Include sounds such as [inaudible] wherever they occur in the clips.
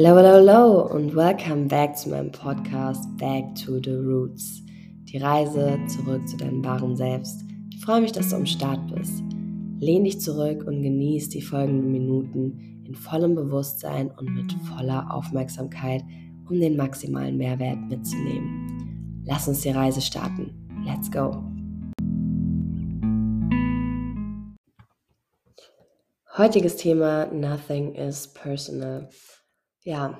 Hello, hello, hello und welcome back zu meinem Podcast Back to the Roots. Die Reise zurück zu deinem wahren Selbst. Ich freue mich, dass du am Start bist. Lehn dich zurück und genieß die folgenden Minuten in vollem Bewusstsein und mit voller Aufmerksamkeit, um den maximalen Mehrwert mitzunehmen. Lass uns die Reise starten. Let's go! Heutiges Thema Nothing is personal. Ja,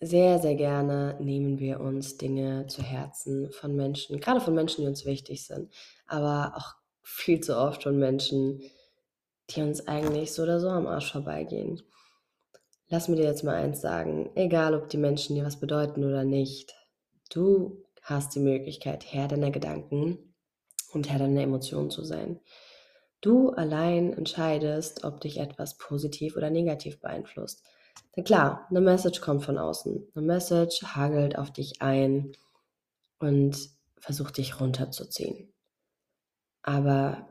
sehr, sehr gerne nehmen wir uns Dinge zu Herzen von Menschen, gerade von Menschen, die uns wichtig sind, aber auch viel zu oft von Menschen, die uns eigentlich so oder so am Arsch vorbeigehen. Lass mir dir jetzt mal eins sagen, egal ob die Menschen dir was bedeuten oder nicht, du hast die Möglichkeit, Herr deiner Gedanken und Herr deiner Emotionen zu sein. Du allein entscheidest, ob dich etwas positiv oder negativ beeinflusst. Denn klar, eine Message kommt von außen. Eine Message hagelt auf dich ein und versucht dich runterzuziehen. Aber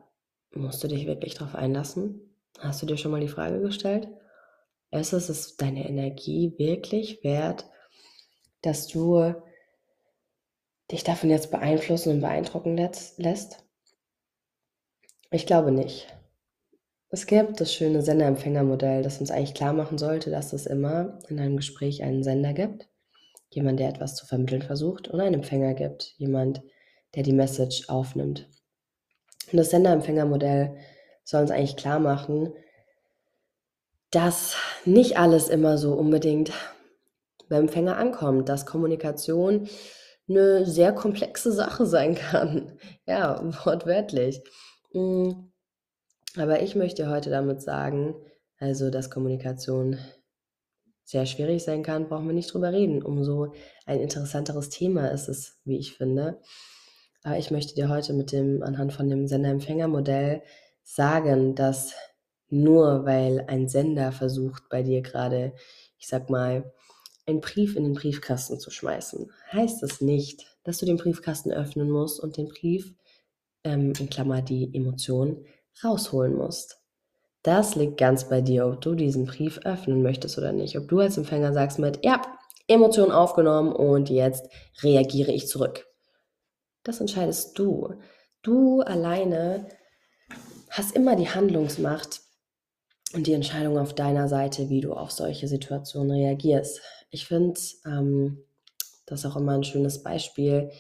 musst du dich wirklich darauf einlassen? Hast du dir schon mal die Frage gestellt? Ist es ist deine Energie wirklich wert, dass du dich davon jetzt beeinflussen und beeindrucken lässt? Ich glaube nicht. Es gibt das schöne Sender-Empfänger-Modell, das uns eigentlich klar machen sollte, dass es immer in einem Gespräch einen Sender gibt, jemand, der etwas zu vermitteln versucht, und einen Empfänger gibt, jemand, der die Message aufnimmt. Und das Sender-Empfänger-Modell soll uns eigentlich klar machen, dass nicht alles immer so unbedingt beim Empfänger ankommt, dass Kommunikation eine sehr komplexe Sache sein kann. Ja, [laughs] wortwörtlich. Hm. Aber ich möchte heute damit sagen, also dass Kommunikation sehr schwierig sein kann, brauchen wir nicht drüber reden. Umso ein interessanteres Thema ist es, wie ich finde. Aber ich möchte dir heute mit dem, anhand von dem Sender-Empfänger-Modell sagen, dass nur weil ein Sender versucht, bei dir gerade, ich sag mal, einen Brief in den Briefkasten zu schmeißen, heißt es nicht, dass du den Briefkasten öffnen musst und den Brief, ähm, in Klammer die Emotion, rausholen musst. Das liegt ganz bei dir, ob du diesen Brief öffnen möchtest oder nicht. Ob du als Empfänger sagst mit, ja, Emotion aufgenommen und jetzt reagiere ich zurück. Das entscheidest du. Du alleine hast immer die Handlungsmacht und die Entscheidung auf deiner Seite, wie du auf solche Situationen reagierst. Ich finde ähm, das auch immer ein schönes Beispiel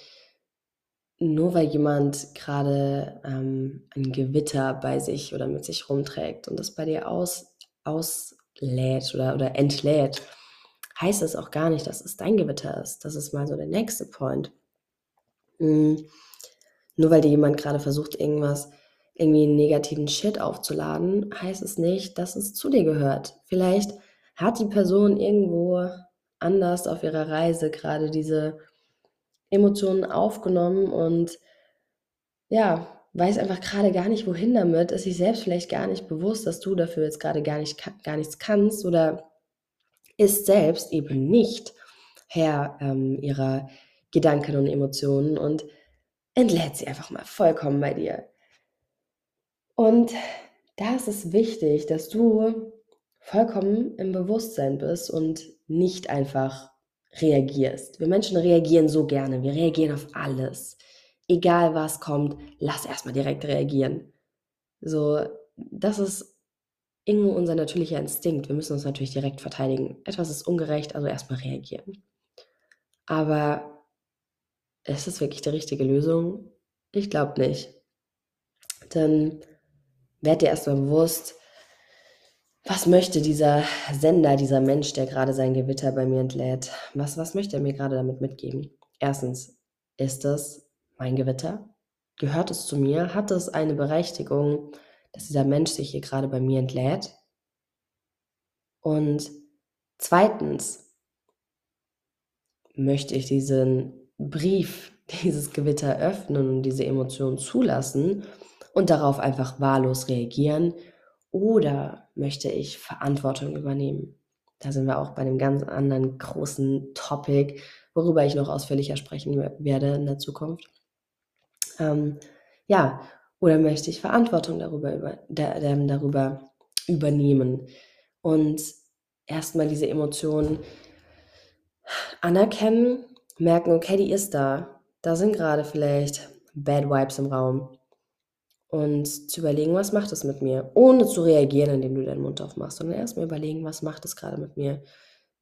nur weil jemand gerade ähm, ein Gewitter bei sich oder mit sich rumträgt und das bei dir aus, auslädt oder, oder entlädt, heißt das auch gar nicht, dass es dein Gewitter ist. Das ist mal so der nächste Point. Mhm. Nur weil dir jemand gerade versucht, irgendwas, irgendwie einen negativen Shit aufzuladen, heißt es nicht, dass es zu dir gehört. Vielleicht hat die Person irgendwo anders auf ihrer Reise gerade diese Emotionen aufgenommen und ja, weiß einfach gerade gar nicht, wohin damit, ist sich selbst vielleicht gar nicht bewusst, dass du dafür jetzt gerade gar, nicht, gar nichts kannst oder ist selbst eben nicht Herr ähm, ihrer Gedanken und Emotionen und entlädt sie einfach mal vollkommen bei dir. Und da ist es wichtig, dass du vollkommen im Bewusstsein bist und nicht einfach reagierst. Wir Menschen reagieren so gerne. Wir reagieren auf alles. Egal was kommt, lass erstmal direkt reagieren. So, das ist irgendwo unser natürlicher Instinkt. Wir müssen uns natürlich direkt verteidigen. Etwas ist ungerecht, also erstmal reagieren. Aber ist es wirklich die richtige Lösung? Ich glaube nicht. Denn werd dir erstmal bewusst, was möchte dieser Sender, dieser Mensch, der gerade sein Gewitter bei mir entlädt? Was, was möchte er mir gerade damit mitgeben? Erstens, ist es mein Gewitter? Gehört es zu mir? Hat es eine Berechtigung, dass dieser Mensch sich hier gerade bei mir entlädt? Und zweitens, möchte ich diesen Brief, [laughs] dieses Gewitter öffnen und diese Emotionen zulassen und darauf einfach wahllos reagieren oder möchte ich Verantwortung übernehmen? Da sind wir auch bei einem ganz anderen großen Topic, worüber ich noch ausführlicher sprechen werde in der Zukunft. Ähm, ja, oder möchte ich Verantwortung darüber, über, da, darüber übernehmen? Und erstmal diese Emotionen anerkennen, merken, okay, die ist da. Da sind gerade vielleicht Bad Vibes im Raum. Und zu überlegen, was macht es mit mir? Ohne zu reagieren, indem du deinen Mund aufmachst, sondern erstmal überlegen, was macht es gerade mit mir?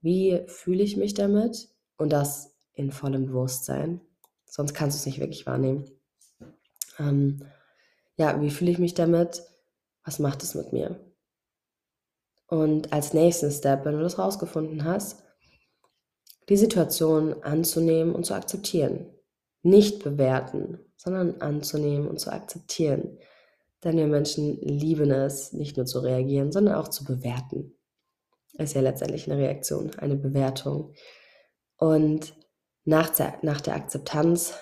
Wie fühle ich mich damit? Und das in vollem Bewusstsein. Sonst kannst du es nicht wirklich wahrnehmen. Ähm, ja, wie fühle ich mich damit? Was macht es mit mir? Und als nächsten Step, wenn du das rausgefunden hast, die Situation anzunehmen und zu akzeptieren. Nicht bewerten, sondern anzunehmen und zu akzeptieren. Denn wir Menschen lieben es, nicht nur zu reagieren, sondern auch zu bewerten. Ist ja letztendlich eine Reaktion, eine Bewertung. Und nach der, nach der Akzeptanz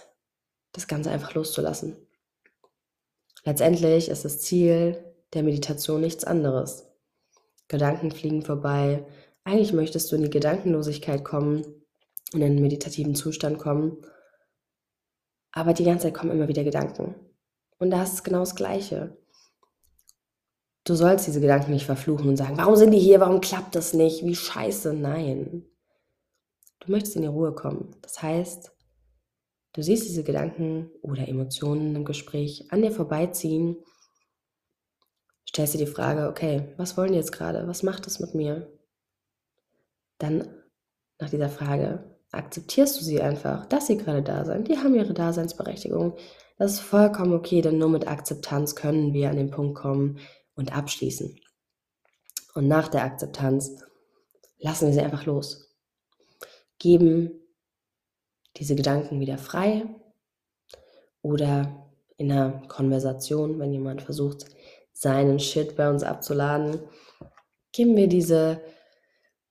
das Ganze einfach loszulassen. Letztendlich ist das Ziel der Meditation nichts anderes. Gedanken fliegen vorbei. Eigentlich möchtest du in die Gedankenlosigkeit kommen, in einen meditativen Zustand kommen. Aber die ganze Zeit kommen immer wieder Gedanken. Und da ist es genau das Gleiche. Du sollst diese Gedanken nicht verfluchen und sagen, warum sind die hier, warum klappt das nicht, wie scheiße, nein. Du möchtest in die Ruhe kommen. Das heißt, du siehst diese Gedanken oder Emotionen im Gespräch an dir vorbeiziehen stellst dir die Frage, okay, was wollen die jetzt gerade? Was macht das mit mir? Dann nach dieser Frage akzeptierst du sie einfach, dass sie gerade da sind. Die haben ihre Daseinsberechtigung. Das ist vollkommen okay, denn nur mit Akzeptanz können wir an den Punkt kommen und abschließen. Und nach der Akzeptanz lassen wir sie einfach los. Geben diese Gedanken wieder frei oder in einer Konversation, wenn jemand versucht, seinen Shit bei uns abzuladen, geben wir diese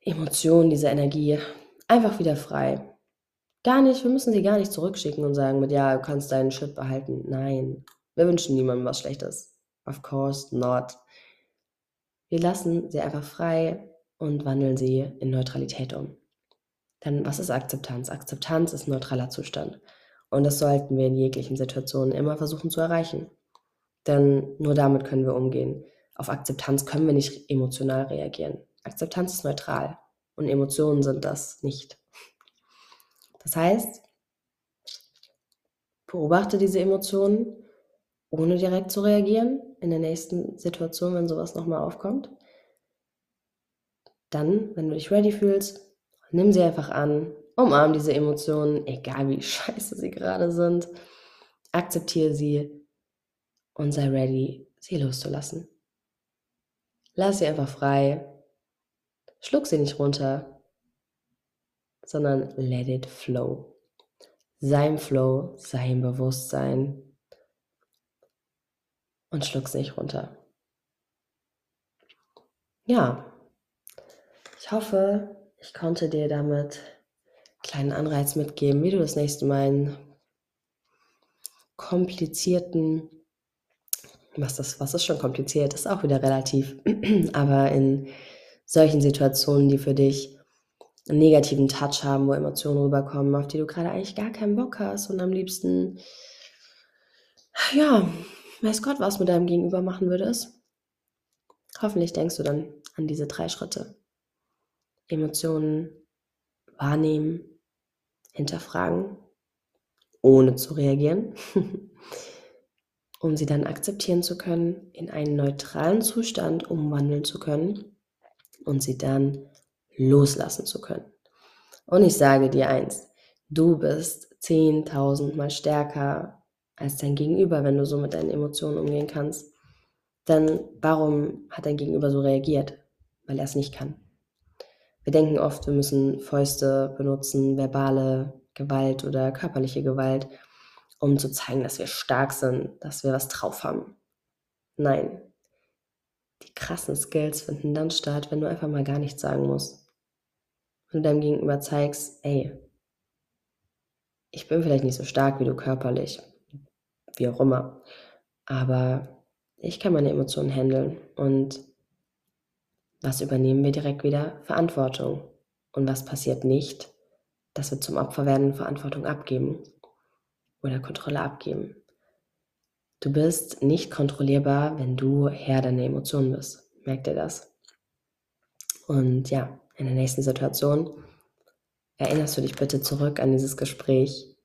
Emotion, diese Energie einfach wieder frei. Gar nicht, wir müssen sie gar nicht zurückschicken und sagen mit, ja, du kannst deinen Shit behalten. Nein, wir wünschen niemandem was Schlechtes. Of course not. Wir lassen sie einfach frei und wandeln sie in Neutralität um. Denn was ist Akzeptanz? Akzeptanz ist neutraler Zustand. Und das sollten wir in jeglichen Situationen immer versuchen zu erreichen. Denn nur damit können wir umgehen. Auf Akzeptanz können wir nicht emotional reagieren. Akzeptanz ist neutral und Emotionen sind das nicht. Das heißt, beobachte diese Emotionen, ohne direkt zu reagieren in der nächsten Situation, wenn sowas nochmal aufkommt. Dann, wenn du dich ready fühlst, nimm sie einfach an, umarm diese Emotionen, egal wie [laughs] scheiße sie gerade sind, akzeptiere sie und sei ready, sie loszulassen. Lass sie einfach frei. Schluck sie nicht runter, sondern let it flow. Sei im Flow, sei im Bewusstsein und schluck sie nicht runter. Ja, ich hoffe, ich konnte dir damit einen kleinen Anreiz mitgeben, wie du das nächste Mal in komplizierten was das, was ist schon kompliziert, ist auch wieder relativ. [clears throat] Aber in solchen Situationen, die für dich einen negativen Touch haben, wo Emotionen rüberkommen, auf die du gerade eigentlich gar keinen Bock hast und am liebsten, ja, weiß Gott, was mit deinem Gegenüber machen würdest. Hoffentlich denkst du dann an diese drei Schritte. Emotionen wahrnehmen, hinterfragen, ohne zu reagieren. [laughs] um sie dann akzeptieren zu können, in einen neutralen Zustand umwandeln zu können und sie dann loslassen zu können. Und ich sage dir eins, du bist 10.000 Mal stärker als dein Gegenüber, wenn du so mit deinen Emotionen umgehen kannst. Dann warum hat dein Gegenüber so reagiert? Weil er es nicht kann. Wir denken oft, wir müssen Fäuste benutzen, verbale Gewalt oder körperliche Gewalt, um zu zeigen, dass wir stark sind, dass wir was drauf haben. Nein. Die krassen Skills finden dann statt, wenn du einfach mal gar nichts sagen musst. Du deinem Gegenüber zeigst, ey, ich bin vielleicht nicht so stark wie du körperlich, wie auch immer, aber ich kann meine Emotionen handeln und was übernehmen wir direkt wieder? Verantwortung. Und was passiert nicht? Dass wir zum Opfer werden und Verantwortung abgeben oder Kontrolle abgeben. Du bist nicht kontrollierbar, wenn du Herr deiner Emotionen bist. Merkt ihr das? Und ja, in der nächsten Situation erinnerst du dich bitte zurück an dieses Gespräch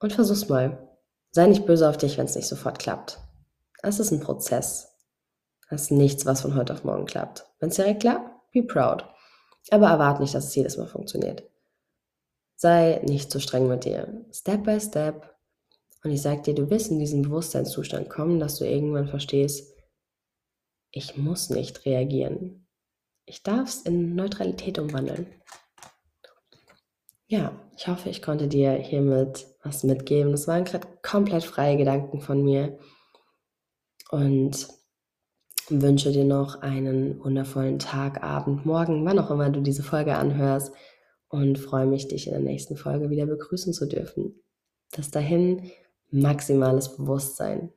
und versuch's mal. Sei nicht böse auf dich, wenn es nicht sofort klappt. Es ist ein Prozess. Es ist nichts, was von heute auf morgen klappt. Wenn es direkt klappt, be proud. Aber erwarte nicht, dass es jedes Mal funktioniert. Sei nicht zu streng mit dir. Step by step. Und ich sag dir, du wirst in diesen Bewusstseinszustand kommen, dass du irgendwann verstehst, ich muss nicht reagieren. Ich darf es in Neutralität umwandeln. Ja, ich hoffe, ich konnte dir hiermit was mitgeben. Das waren gerade komplett freie Gedanken von mir. Und wünsche dir noch einen wundervollen Tag, Abend, Morgen, wann auch immer du diese Folge anhörst. Und freue mich, dich in der nächsten Folge wieder begrüßen zu dürfen. Bis dahin, maximales Bewusstsein.